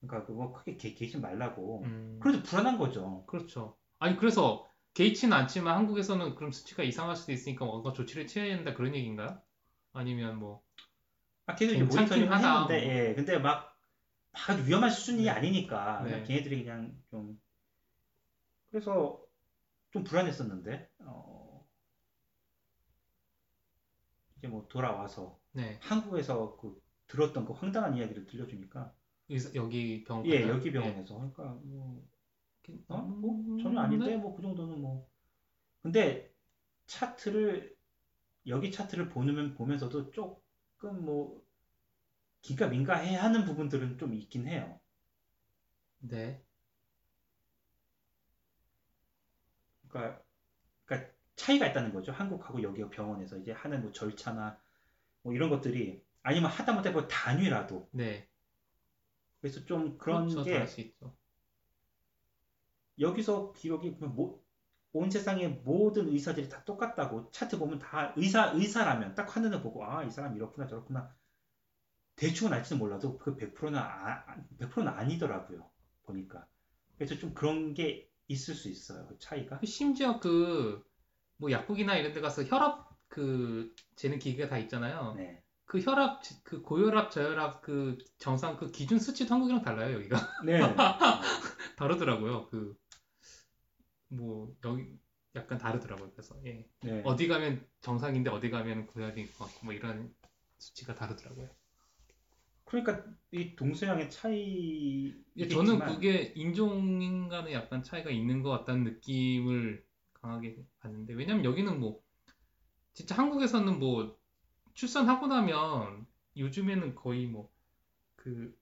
그러니까 그거 크게 개, 개지 말라고.
음,
그래도 불안한 거죠.
그렇죠. 아니 그래서 개의치는 않지만 한국에서는 그럼 수치가 이상할 수도 있으니까 뭔가 조치를 취해야 된다 그런 얘기인가요? 아니면 뭐
아,
괜찮긴
모니터링
하다,
했는데,
뭐.
예, 근데 막, 막 위험한 수준이
네.
아니니까, 그냥
네.
걔네들이 그냥 좀, 그래서 좀 불안했었는데, 어, 이제 뭐 돌아와서
네,
한국에서 그 들었던 그 황당한 이야기를 들려주니까,
의사- 여기 병원
예? 여기 병원에서. 그러니까 뭐,
예.
어? 뭐
음,
전혀 아닌데
네?
뭐그 정도는 뭐. 근데 차트를 여기 차트를 보면 보면서도 조금 뭐 기가 민가해 하는 부분들은 좀 있긴 해요.
네,
그러니까 그러니까 차이가 있다는 거죠. 한국하고 여기 병원에서 이제 하는 뭐 절차나 뭐 이런 것들이 아니면 하다못해 뭐 단위라도
네,
그래서 좀 그런
그렇죠,
게
다를 수 있죠.
여기서 기록이 뭐, 온 세상의 모든 의사들이 다 똑같다고 차트 보면 다 의사 의사라면 딱 화면을 보고 아 이 사람 이렇구나 저렇구나. 대충은 알지는 몰라도 그 100%는 아, 100%는 아니더라고요 보니까. 그래서 좀 그런 게 있을 수 있어요 그 차이가.
심지어 그 뭐 약국이나 이런 데 가서 혈압 그 재는 기계가 다 있잖아요.
네,
그 혈압 그 고혈압 저혈압 그 정상 그 기준 수치도 한국이랑 달라요 여기가.
네. <laughs>
다르더라고요. 그 뭐 여기 약간 다르더라고요 그래서. 예.
네.
어디 가면 정상인데 어디 가면 고혈압인 것 같고 뭐 이런 수치가 다르더라고요.
그러니까 이 동서양의 차이
예, 저는 그게 인종인간의 약간 차이가 있는 것 같다는 느낌을 강하게 받는데 왜냐면 여기는 뭐 진짜 한국에서는 뭐 출산하고 나면 요즘에는 거의 뭐 그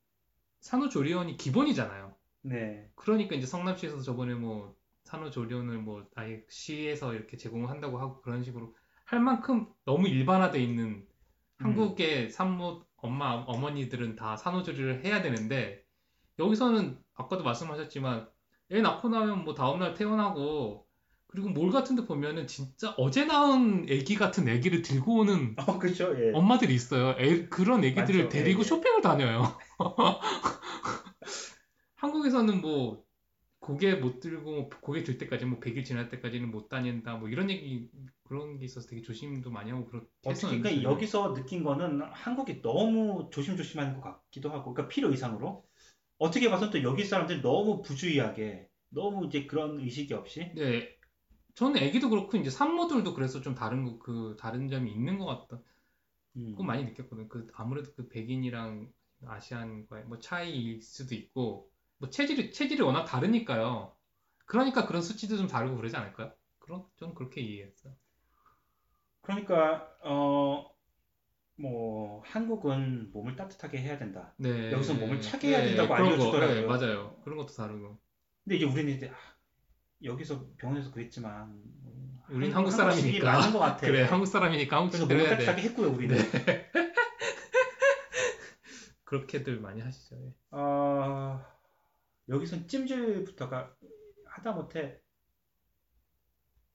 산후조리원이 기본이잖아요.
네.
그러니까 이제 성남시에서 저번에 뭐 산후조리원을 뭐 아예 시에서 이렇게 제공을 한다고 하고 그런 식으로 할 만큼 너무 일반화돼 있는 한국의 산모 엄마 어머니들은 다 산후조리를 해야 되는데 여기서는 아까도 말씀하셨지만 애 낳고 나면 뭐 다음날 퇴원하고 그리고 몰 같은 데 보면은 진짜 어제 낳은 애기 같은 애기를 들고 오는
어 그렇죠 예.
엄마들이 있어요. 애- 그런 애기들을
맞죠.
데리고
예, 예.
쇼핑을 다녀요. <laughs> 한국에서는 뭐 고개 못 들고 고개 들 때까지 뭐 100일 지날 때까지는 못 다닌다 뭐 이런 얘기 그런 게 있어서 되게 조심도 많이 하고 그렇게
어떻게
했었는데
그러니까 여기서 느낀 거는 한국이 너무 조심조심한 것 같기도 하고 그러니까 필요 이상으로 어떻게 봐서 또 여기 사람들이 너무 부주의하게 너무 이제 그런 의식이 없이
네 저는 애기도 그렇고 이제 산모들도 그래서 좀 다른 거 그 다른 점이 있는 것 같다.
음,
그거 많이 느꼈거든. 그 아무래도 그 백인이랑 아시안과의 뭐 차이일 수도 있고 뭐 체질이 체질이 워낙 다르니까요. 그러니까 그런 수치도 좀 다르고 그러지 않을까요? 그런 저는 그렇게 이해했어요.
그러니까 어 뭐 한국은 몸을 따뜻하게 해야 된다.
네.
여기서 몸을 차게 해야 된다고
그런 거,
알려주더라고요.
네, 맞아요. 그런 것도 다르고.
근데 이제 우리는 이제 아, 여기서 병원에서 그랬지만 음,
우린
한국-
한국 사람이니까.
맞는 것 같아.
그래 한국 사람이니까 한국식 해야 돼.
했고요 우리는. <laughs>
그렇게들 많이 하시죠. 예.
어, 여기선 찜질부터가 하다못해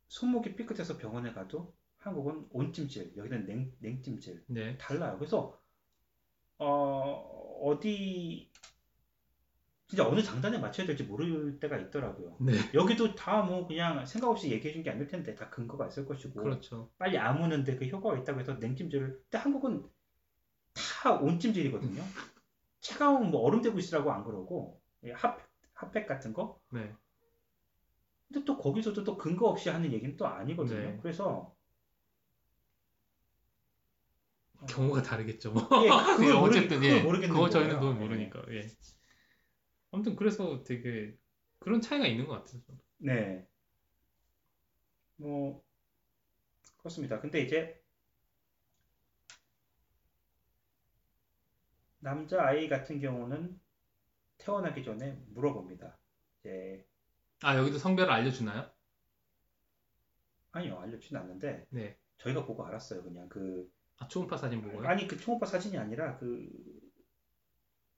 손목이 삐끗해서 병원에 가도 한국은 온찜질, 여기는 냉, 냉찜질
네.
달라요. 그래서 어, 어디 진짜 어느 장단에 맞춰야 될지 모를 때가 있더라고요.
네.
여기도 다 뭐 그냥 생각 없이 얘기해 준 게 아닐 텐데 다 근거가 있을 것이고
그렇죠.
빨리 아무는데 그 효과가 있다고 해서 냉찜질을 근데 한국은 다 온찜질이거든요. <laughs> 차가운 뭐 얼음 대고 있으라고 안 그러고 예, 핫, 핫팩 같은 거
네.
근데 또 거기서도 또 근거 없이 하는 얘기는 또 아니거든요.
네.
그래서 어,
경우가 다르겠죠. 뭐.
예, 그걸 <laughs>
예,
모르-
어쨌든
그걸
예.
모르겠는
그거 저희는
거예요.
그걸 모르니까. 예. 아무튼 그래서 되게 그런 차이가 있는 것 같아요. 저는.
네. 뭐 그렇습니다. 근데 이제 남자 아이 같은 경우는 태어나기 전에 물어봅니다. 이제
아 여기도 성별을 알려주나요?
아니요 알려주진 않는데
네.
저희가 보고 알았어요. 그냥 그
아 초음파 사진 보고요.
아니 그 초음파 사진이 아니라 그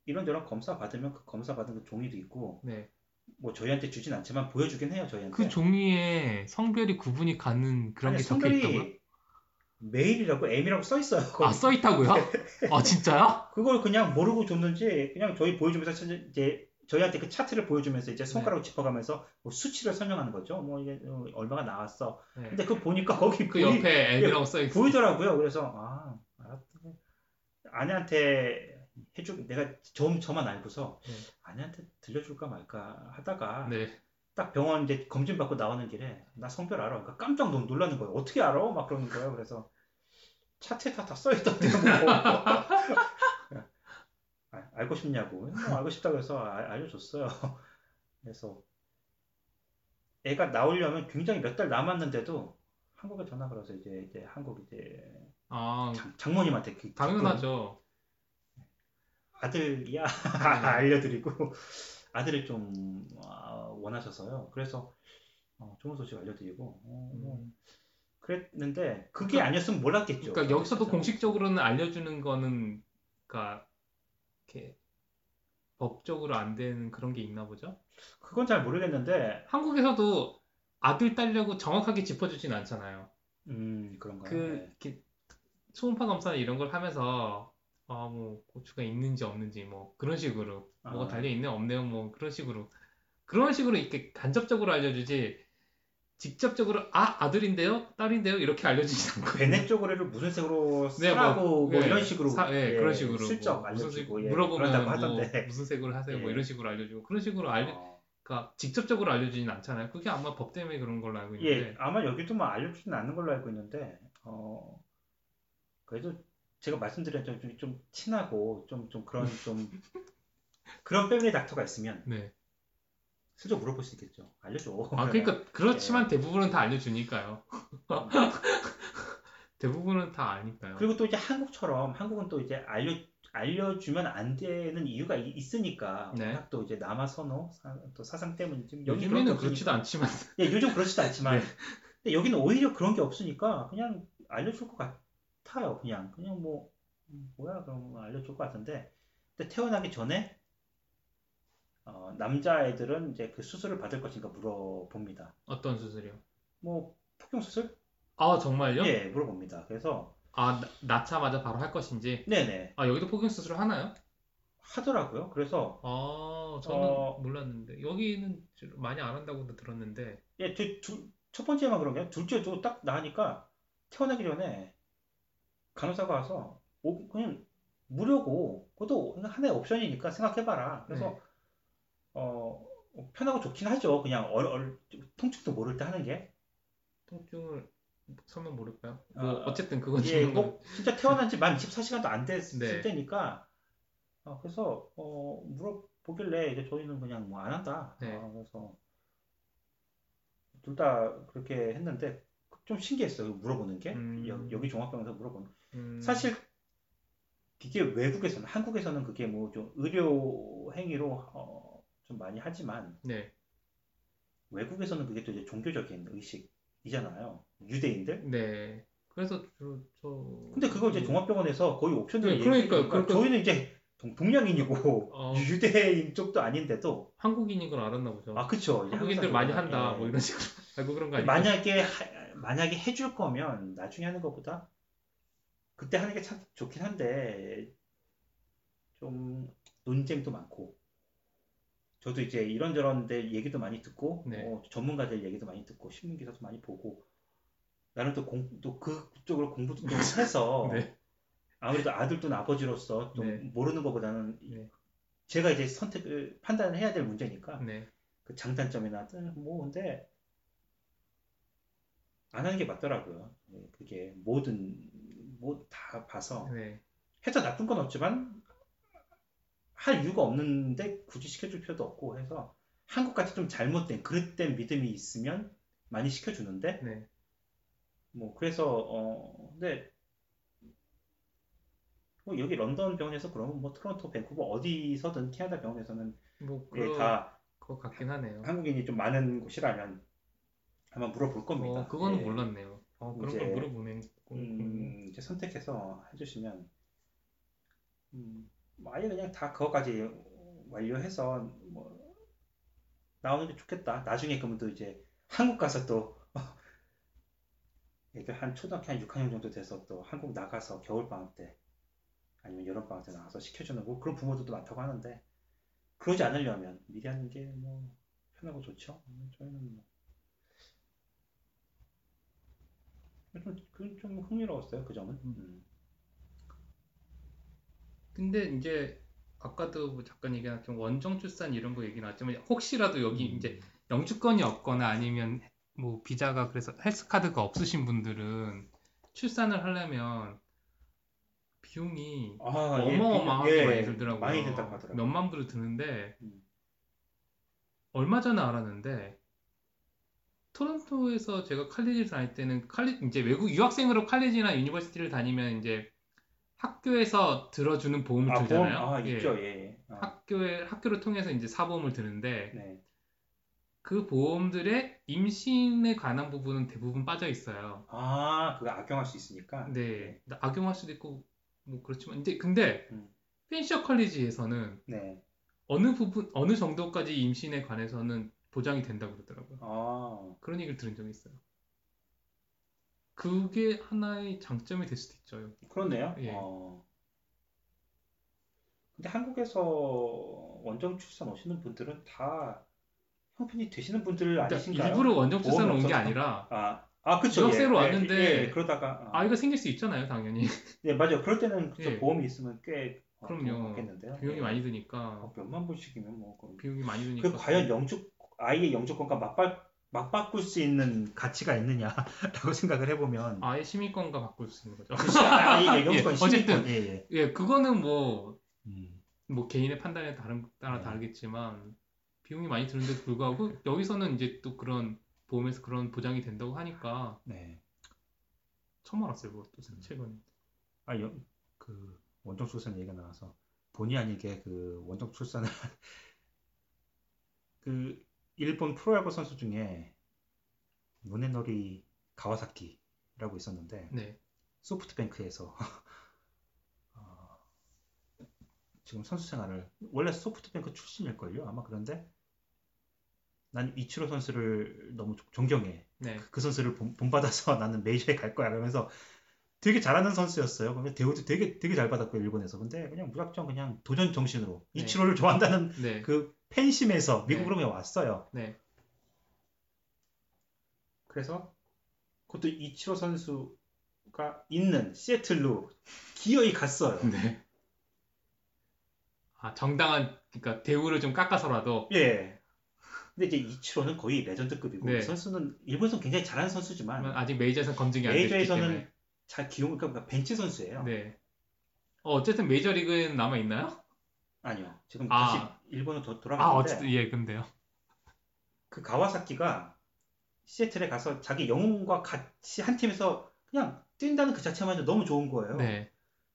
이런저런 검사 받으면 그 검사 받은 그 종이도 있고
네.
뭐 저희한테 주진 않지만 보여주긴 해요 저희한테.
그 종이에 성별이 구분이 가는 그런
아니,
게 적혀 있다고요?
성별이 메일이라고 M이라고 써 있어요.
아, 써 있다고요? <laughs> 아, 진짜요?
그걸 그냥 모르고 줬는지 그냥 저희 보여주면서 이제 저희한테 그 차트를 보여주면서 이제 손가락
네.
짚어가면서 뭐 수치를 설명하는 거죠. 뭐 이게 어, 얼마가 나왔어.
네.
근데 그거 보니까 거기
그
보이,
옆에 M이라고 써 있어.
보이더라고요. 그래서 아. 아내한테 해줄 내가 저, 저만 알고서
네.
아내한테 들려줄까 말까 하다가
네.
딱 병원 이제 검진 받고 나오는 길에 나 성별 알아. 그러니까 깜짝 놀- 놀라는 거예요. 어떻게 알아? 막 그러는 거예요. 그래서 차트에 다, 다 써있던데 뭐. <laughs> 아, 알고 싶냐고. 뭐 알고 싶다고 해서 아- 알려줬어요. <laughs> 그래서 애가 나오려면 굉장히 몇 달 남았는데도 한국에 전화 걸어서 이제 이제 한국 이제
아,
장, 장모님한테 그
당연하죠.
아들이야
네. <laughs>
알려드리고 아들을 좀 아, 원하셔서요. 그래서 어, 좋은 소식 알려드리고 어, 뭐
음.
그랬는데 그게 아니었으면 몰랐겠죠.
그러니까 여기서도. 공식적으로는 알려주는 거는, 그러니까 이렇게 법적으로 안 되는 그런 게 있나 보죠?
그건 잘 모르겠는데
한국에서도 아들 딸이라고 정확하게 짚어주진 않잖아요.
음 그런가요?
그
네.
초음파 검사나 이런 걸 하면서 아 뭐 고추가 있는지 없는지 뭐 그런 식으로 뭐가
아.
달려 있네 없네요 뭐 그런 식으로. 그런 식으로 이렇게 간접적으로 알려주지 직접적으로 아 아들인데요? 딸인데요? 이렇게 알려주지 않고
베네 쪼그레를 무슨 색으로
네,
쓰라고 뭐,
예,
이런 식으로
사- 예,
예,
그런 식으로
슬쩍
뭐 무슨
알려주고
색-
예,
물어보면 뭐
하던데.
무슨 색으로 하세요? 뭐
예.
이런 식으로 알려주고 그런 식으로 알려
어,
그러니까 직접적으로 알려주진 않잖아요. 그게 아마 법 때문에 그런 걸로 알고
예
있는데.
아마 여기도 뭐 알려주지는 않는 걸로 알고 있는데 어 그래도 제가 말씀드렸죠 좀, 좀 친하고 좀 좀 그런 좀 <laughs> 그런 패밀리 닥터가 있으면
네.
슬쩍 물어볼 수 있겠죠 알려줘
아 그러니까 그렇지만
예.
대부분은 다 알려주니까요 <laughs> 대부분은 다 아니까요
그리고 또 이제 한국처럼 한국은 또 이제 알려 알려주면 안 되는 이유가 이- 있으니까
네.
워낙 또 이제 남아 선호 사, 또 사상 게
요즘에는 그렇지도. 않지만
예, 요즘 그렇지도 않지만 <laughs>
네.
근데 여기는 오히려 그런 게 없으니까 그냥 알려줄 것 같 아요. 그냥 그냥 뭐 음, 뭐야 그럼 알려줄 것 같은데. 근데 태어나기 전에 어, 남자애들은 이제 그 수술을 받을 것인가 물어봅니다.
어떤 수술이요?
뭐 폭경 수술?
아 정말요?
예 물어봅니다. 그래서
아 나- 낳자마자 바로 할 것인지?
네네.
아 여기도 폭경 수술 하나요?
하더라고요. 그래서
아 저는
어.
몰랐는데. 여기는 좀 많이 안 한다고도 들었는데.
예, 두, 두, 첫 번째만 그런 게 아니라 둘째도 딱 나니까 태어나기 전에 간호사가 와서 오- 그냥 무료고 그것도 하나의 옵션이니까 생각해봐라. 그래서
네.
어 편하고 좋긴 하죠. 그냥 얼, 얼, 통증도 모를 때 하는 게.
통증을 설명 모를까요?
아,
뭐 어쨌든 그건
예, 뭐 진짜 태어난 지 만 24시간도 안 됐을
네.
때니까 어, 그래서 어, 물어보길래 이제 저희는 그냥 뭐 안 한다.
네.
어, 그래서 둘 다 그렇게 했는데 좀 신기했어요. 물어보는 게
음.
여, 여기 종합병원에서 물어보는.
음,
사실 이게 외국에서는 한국에서는 그게 뭐 좀 의료 행위로 어, 좀 많이 하지만
네,
외국에서는 그게 또 이제 종교적인 의식이잖아요. 유대인들.
네. 그래서 주로 저
근데 그걸 이제 종합병원에서 거의 옵션으로
네.
주니까
그러니까-
저희는 이제 동, 동양인이고
어. <laughs>
유대인 쪽도 아닌데도
한국인인 걸 알았나 보죠.
아 그쵸 이제
한국인들
한국
많이. 한다
예.
뭐 이런 식으로 <laughs> 알고 그런 거 아니에요?
만약에 하- 만약에 해줄 거면 나중에 하는 것보다 그때 하는 게 참 좋긴 한데 좀 논쟁도 많고 저도 이제 이런저런 데 얘기도 많이 듣고
네.
어, 전문가들 얘기도 많이 듣고 신문 기사도 많이 보고 나는 또 공 또 그쪽으로 공부도 좀 <laughs> 해서
네.
아무래도 아들도 아버지로서 좀
네.
모르는 것보다는
네.
제가 이제 선택을 판단을 해야 될 문제니까
네.
그 장단점이나 뭐 근데 안 하는 게 맞더라고요. 네, 그게 모든 뭐 다 봐서
네.
해서 나쁜 건 없지만 할 이유가 없는데 굳이 시켜줄 필요도 없고 해서 한국 같이 좀 잘못된 그릇된 믿음이 있으면 많이 시켜주는데
네.
뭐 그래서 어 근데 뭐 여기 런던 병원에서 그러면 뭐 토론토, 밴쿠버 어디서든 캐나다 병원에서는
뭐
예,
그거
다
그거 같긴 하네요.
한국인이 좀 많은 곳이라면 아마 물어볼 겁니다.
어, 그거는
예.
몰랐네요. 어, 그런
이제,
걸 물어보네.
음, 이제 선택해서 해주시면 음, 뭐 아예 그냥 다 그거까지 완료해서 뭐 나오는 게 좋겠다. 나중에 그러면 또 이제 한국 가서 또 <laughs> 애들 한 초등학교 한 6학년 정도 돼서 또 한국 나가서 겨울방학 때 아니면 여름방학 때 나가서 시켜주는 거 그런 부모들도 많다고 하는데 그러지 않으려면 미리 하는 게 뭐 편하고 좋죠. 음, 저희는 뭐 좀, 그건 좀 흥미로웠어요. 그 점은. 음.
근데 이제 아까도 뭐 잠깐 얘기한 좀 원정 출산 이런 거 얘기 나왔지만 혹시라도 여기
음.
이제 영주권이 없거나 아니면 뭐 비자가 그래서 헬스 카드가 없으신 분들은 출산을 하려면 비용이
아, 예,
어마어마하게
예,
많이 들더라고요.
많이 든다고 하더라고요.
몇만 불이 드는데
음.
얼마 전에 알았는데 토론토에서 제가 칼리지를 다닐 때는 칼리 이제 외국 유학생으로 칼리지나 유니버시티를 다니면 이제 학교에서 들어주는 보험을
아, 보험,
들잖아요.
아,
예.
있죠, 예, 예. 아,
학교에 학교를 통해서 이제 사보험을 드는데
네.
그 보험들의 임신에 관한 부분은 대부분 빠져 있어요.
아, 그거 악용할 수 있으니까.
네, 악용할 수도 있고 뭐 그렇지만 이제 근데
음.
펜셔 컬리지에서는
네.
어느 부분 어느 정도까지 임신에 관해서는 보장이 된다고 그러더라고요.
아,
그런 얘기를 들은 적이 있어요. 그게 하나의 장점이 될 수도 있죠.
그렇네요.
예.
어. 근데 한국에서 원정 출산 오시는 분들은 다 형편이 되시는 분들
그러니까
아니신가요?
일부러 원정
보험이
온 게? 아니라
아, 아, 그쵸.
유학생으로
예, 예,
왔는데
예, 예, 그러다가 아,
아이가 생길 수 있잖아요, 당연히.
네, 맞아요. 그럴 때는
예.
보험이 있으면 꽤 어,
그럼요.
받겠는데요.
비용이
예.
많이 드니까
어, 몇만 불씩이면 뭐
비용이 많이 드니까
그 과연 영주 아이의 영주권과 맞바, 맞바꿀 수 있는 가치가 있느냐라고 <laughs> 생각을 해보면
아예 시민권과 바꿀 수 있는 거죠.
그 시- 아, 예, 예, 영주권
예, 어쨌든.
예, 예.
예, 그거는 뭐,
음,
뭐 개인의 판단에 다른, 따라
네.
다르겠지만 비용이 많이 드는데도 불구하고 여기서는 이제 또 그런 보험에서 그런 보장이 된다고 하니까
네.
처음 알았어요, 그것도
음.
최근에.
아, 여, 그 원정 출산 얘기가 나와서 본의 아니게 그 원정 출산을 <laughs> 그 일본 프로야구 선수 중에 무네노리 가와사키라고 있었는데
네,
소프트뱅크에서 <laughs> 어, 지금 선수 생활을 원래 소프트뱅크 출신일걸요? 아마 그런데 난 이치로 선수를 너무 존경해.
네,
그 선수를 본, 본받아서 <laughs> 나는 메이저에 갈 거야 그러면서 되게 잘하는 선수였어요. 그러면 대우도 되게 되게 잘 받았고 일본에서. 근데 그냥 무작정 그냥 도전 정신으로
네.
이치로를 좋아한다는
네,
그 팬심에서 미국으로 그냥 왔어요.
네,
그래서 그것도 이치로 선수가 있는 시애틀로 기어이 갔어요.
네. 아, 정당한, 그러니까 대우를 좀 깎아서라도,
예. 근데 이제 이치로는 거의 레전드급이고
네.
이 선수는 일본에서 굉장히 잘하는 선수지만
아직 메이저에서 검증이 안 됐기 때문에.
메이저에서는 잘 기용 그러니까 벤치 선수예요.
네. 어, 어쨌든 메이저리그에는 남아 있나요?
아니요. 지금
아.
다시 일본으로 도,
아,
돌아갔는데
어쨌든 예, 근데요.
그 가와사키가 시애틀에 가서 자기 영웅과 같이 한 팀에서 그냥 뛴다는 그 자체만 너무 좋은 거예요.
네,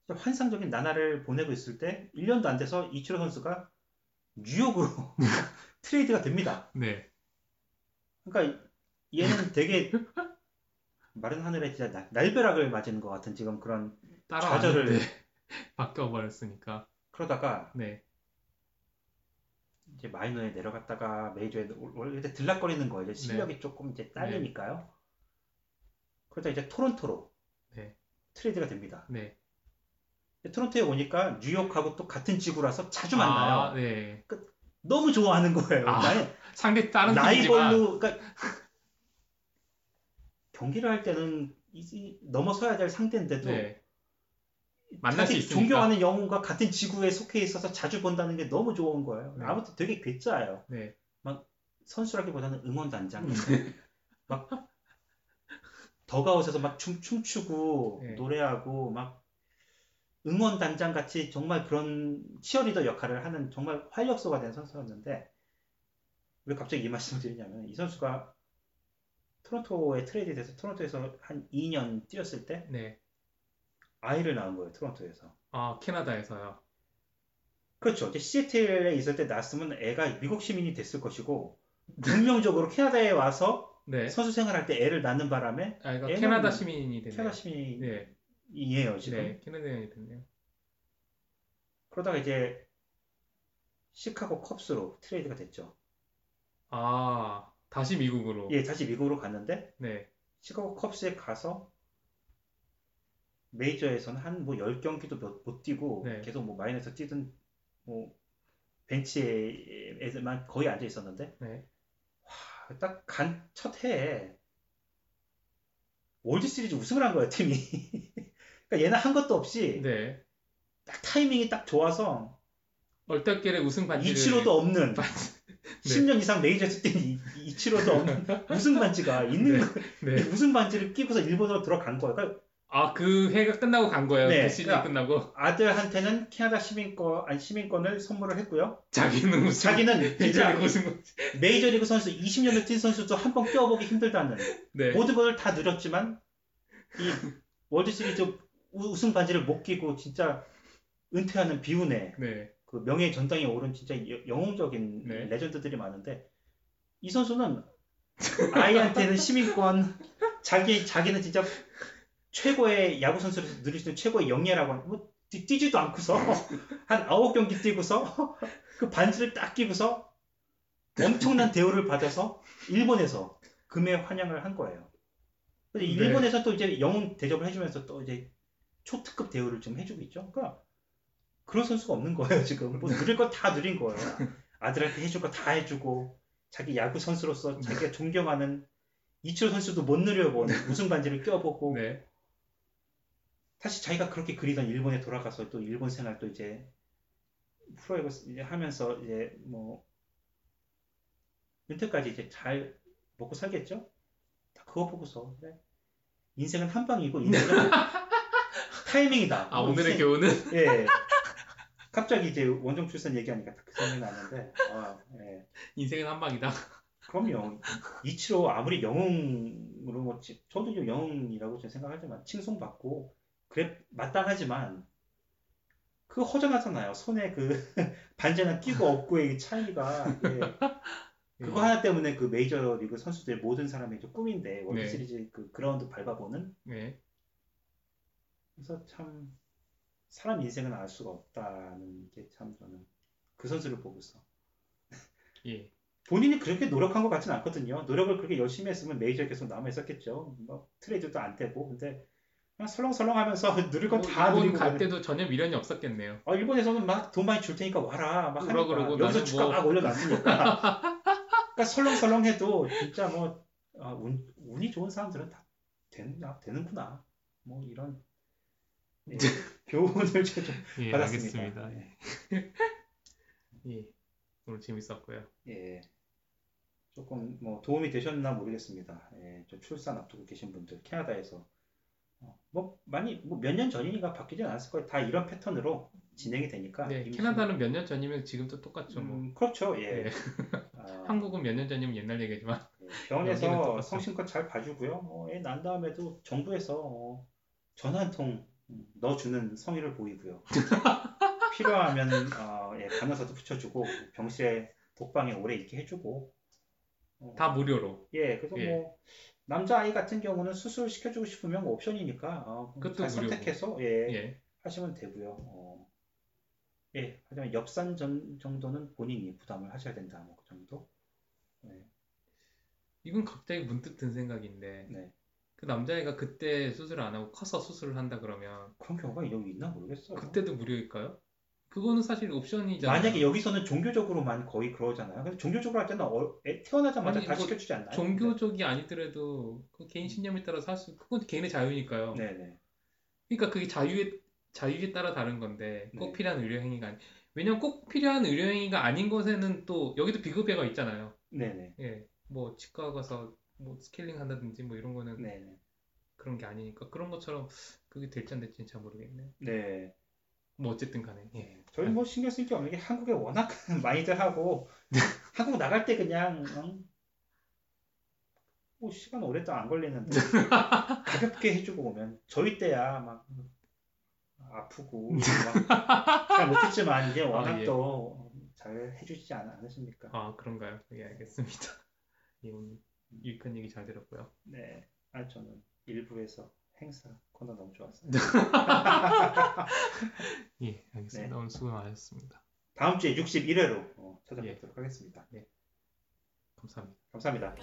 진짜 환상적인 나날을 보내고 있을 때 1년도 안 돼서 이치로 선수가 뉴욕으로 <laughs> 트레이드가 됩니다.
네,
그러니까 얘는 되게 마른 하늘에 진짜 날- 날벼락을 맞은 것 같은 지금 그런 좌절을 <laughs>
따라왔는데 바뀌어버렸으니까.
그러다가
네,
이제 마이너에 내려갔다가 메이저에 원래 이제 들락거리는 거예요. 이제 실력이 조금 이제 딸리니까요. 그러다 이제 토론토로
네.
트레이드가 됩니다.
네.
토론토에 오니까 뉴욕하고 또 같은 지구라서 자주 만나요.
아, 네.
너무 좋아하는 거예요.
아,
나는
상대 다른
라이벌로 그러니까 경기를 할 때는 이- 이- 넘어서야 될 상대인데도
네. 만날 수 있으니까.
존경하는 영웅과 같은 지구에 속해 있어서 자주 본다는 게 너무 좋은 거예요.
네.
아무튼 되게 괴짜예요.
네.
선수라기보다는 응원단장.
음. <laughs>
막 더가웃에서 막 춤, 춤추고
네.
노래하고 막 응원단장 같이 정말 그런 치어리더 역할을 하는 정말 활력소가 된 선수였는데 왜 갑자기 이 말씀을 드리냐면 이 선수가 토론토에 트레이드 돼서 토론토에서 한 2년 뛰었을 때
네.
아이를 낳은 거예요 토론토에서
아, 캐나다에서요.
그렇죠 이제 시애틀에 있을 때 낳았으면 애가 미국 시민이 됐을 것이고 운명적으로 캐나다에 와서
네.
선수 생활할 때 애를 낳는 바람에
아,
애는
캐나다 시민이 됐네요.
캐나다 시민이에요
네.
지금
네. 캐나다인이 됐네요.
그러다가 이제 시카고 컵스로 트레이드가 됐죠
아, 다시 미국으로.
예 다시 미국으로 갔는데
네.
시카고 컵스에 가서 메이저에서는 한 뭐 10경기도 못, 못 뛰고
네.
계속 뭐 마이너스 뛰든 뭐 벤치에만 거의 앉아 있었는데
네.
딱 간 첫 해에 월드 시리즈 우승을 한 거야 팀이. <laughs> 그러니까 얘는 한 것도 없이
네.
딱 타이밍이 딱 좋아서
얼떨결에 우승 반지를
이치로도 없는
네.
10년 <laughs> 이상 메이저에서 뛴 이- 이치로도 없는 <laughs> 우승 반지가 있는
네.
거-
네.
우승 반지를 끼고서 일본으로 들어간 거야. 그러니까
아, 그 해가 끝나고 간 거예요.
네,
그 시즌이
그러니까-
끝나고.
아들한테는 캐나다 시민권 아니 시민권을 선물을 했고요.
자기는 우승.
자기는 <laughs> 진짜
메이저리그 우승.
메이저리그 선수 20년을 뛴 선수도 한 번 껴보기 힘들다는 <laughs>
네.
모든 것을 다 누렸지만 이 월드 시리즈 우- 우승 반지를 못 끼고 진짜 은퇴하는 비운의
네.
그 명예의 전당에 오른 진짜 여- 영웅적인
네.
레전드들이 많은데 이 선수는 아이한테는 시민권 자기 자기는 진짜 최고의 야구 선수로 누릴 수 있는 최고의 영예라고 하는 뭐 뛰- 뛰지도 않고서 <laughs> 한 아홉 경기 뛰고서 <laughs> 그 반지를 딱 끼고서 엄청난 대우를 받아서 일본에서 금에 환영을 한 거예요. 근데
네.
일본에서 또 이제 영웅 대접을 해주면서 또 이제 초특급 대우를 좀 해주고 있죠. 그러니까 그런 선수가 없는 거예요 지금. 뭐 누릴 거 다 누린 거예요. 아들한테 해줄 거 다 해주고 자기 야구 선수로서 자기가 존경하는 이치로 선수도 못 누려본 우승 반지를 껴보고
네.
다시 자기가 그렇게 그리던 일본에 돌아가서 또 일본 생활 또 이제 프로야구 이제 하면서 이제 뭐 은퇴까지 이제 잘 먹고 살겠죠? 다 그거 보고서 그래. 인생은 한 방이고 인생은 <laughs> 타이밍이다.
아,
뭐
오늘의
인생-
교훈은
예. 갑자기 이제 원정 출산 얘기하니까 그 생각이 나는데 아, 예.
인생은 한 방이다.
그럼요. 이치로 아무리 영웅으로 뭐 치- 저도 이제 영웅이라고 생각하지만 칭송받고 그래 마땅하지만 그 허전하잖아요. 손에 그 <laughs> 반지나 끼고 없고의 이 차이가 예. <laughs> 그거 하나 때문에 그 메이저 리그 선수들 모든 사람의 이제 꿈인데 월드
네.
시리즈 그 그라운드 밟아보는
네.
그래서 참 사람 인생은 알 수가 없다는 게 참 저는 그 선수를 보고서
예.
본인이 그렇게 노력한 것 같지는 않거든요. 노력을 그렇게 열심히 했으면 메이저에 계속 남아 있었겠죠. 뭐 트레이드도 안 되고 근데 그냥 설렁설렁 하면서 <laughs> 누릴 건다
뭐
누리고
갈
가는-
때도 전혀 미련이 없었겠네요.
어, 일본에서는 막 돈 많이 줄 테니까 와라 막
그러고
하니까
그러고
여기서 주가
뭐-
막 올려놨으니까 그러니까 설렁설렁해도 진짜 뭐 아, 운, 운이 좋은 사람들은 다 되는, 아, 되는구나 뭐 이런 예, <laughs> 교훈을 좀
예,
받았습니다.
알겠습니다.
예. <laughs>
예. 오늘 재밌었고요.
예. 조금 뭐 도움이 되셨나 모르겠습니다. 예, 저 출산 앞두고 계신 분들 캐나다에서 어, 뭐 많이 뭐 몇 년 전이니까 바뀌진 않았을 거예요. 다 이런 패턴으로 진행이 되니까.
네,
임신-
캐나다는 몇 년 전이면 지금도 똑같죠. 뭐.
음, 그렇죠. 예.
네.
아, <laughs>
한국은 몇 년 전이면 옛날 얘기지만.
예, 병원에서. 성심껏 잘 봐주고요. 어, 애 난 다음에도 정부에서 어, 전화 한통 음, 넣어주는 성의를 보이고요. <laughs> 필요하면 어, 예, 간호사도 붙여주고 병실에 독방에 오래 있게 해주고 어,
다 무료로.
예, 그래서
예.
뭐 남자아이 같은 경우는 수술 시켜주고 싶으면 뭐 옵션이니까 어, 잘. 선택해서 예,
예.
하시면 되고요. 어, 예, 하지만 엽산 전, 정도는 본인이 부담을 하셔야 된다. 뭐 그 정도.
이건 갑자기 문득 든 생각인데
네.
그 남자애가 그때 수술을 안 하고 커서 수술을 한다 그러면
그런 경우가 여기 있나 모르겠어요.
그때도 무료일까요? 그거는 사실 옵션이잖아요.
만약에 여기서는 종교적으로만 거의 그러잖아요. 근데 종교적으로 할 때는 어, 애 태어나자마자
아니,
다
뭐
시켜주지 않나요?
종교적이 아니더라도 그 개인 신념에 따라서 할 수, 그건 개인의 자유니까요.
네, 네.
그러니까 그게 자유에 자유에 따라 다른 건데 꼭
네.
필요한 의료 행위가 아니. 왜냐면 꼭 필요한 의료 행위가 아닌 것에는 또 여기도 비급여가 있잖아요.
네, 네.
예, 뭐 치과 가서 뭐 스케일링 한다든지 뭐 이런 거는
네, 네.
그런 게 아니니까 그런 것처럼 그게 될지 안 될지는 잘 모르겠네요.
네.
뭐 어쨌든 간에 예.
예. 저희 뭐 신경 쓸 게 없는 게 한국에 워낙 <laughs> 많이들 하고 한국 나갈 때 그냥 응? 뭐 시간 오랫동안 안 걸리는데 <laughs> 가볍게 해주고 오면 저희 때야 막 아프고 막잘 못했지만 이제 워낙
아, 예.
또잘 해주시지 않, 않으십니까?
아 그런가요? 예 알겠습니다. 예, 오늘 유익한 얘기 잘 들었고요.
네, 아 저는 일부에서 행사 코너 너무 좋았어요. <laughs>
예 알겠습니다.
네.
오늘 수고 많으셨습니다.
다음 주에 61회로 어, 찾아뵙도록 하겠습니다.
감사합니다.
감사합니다.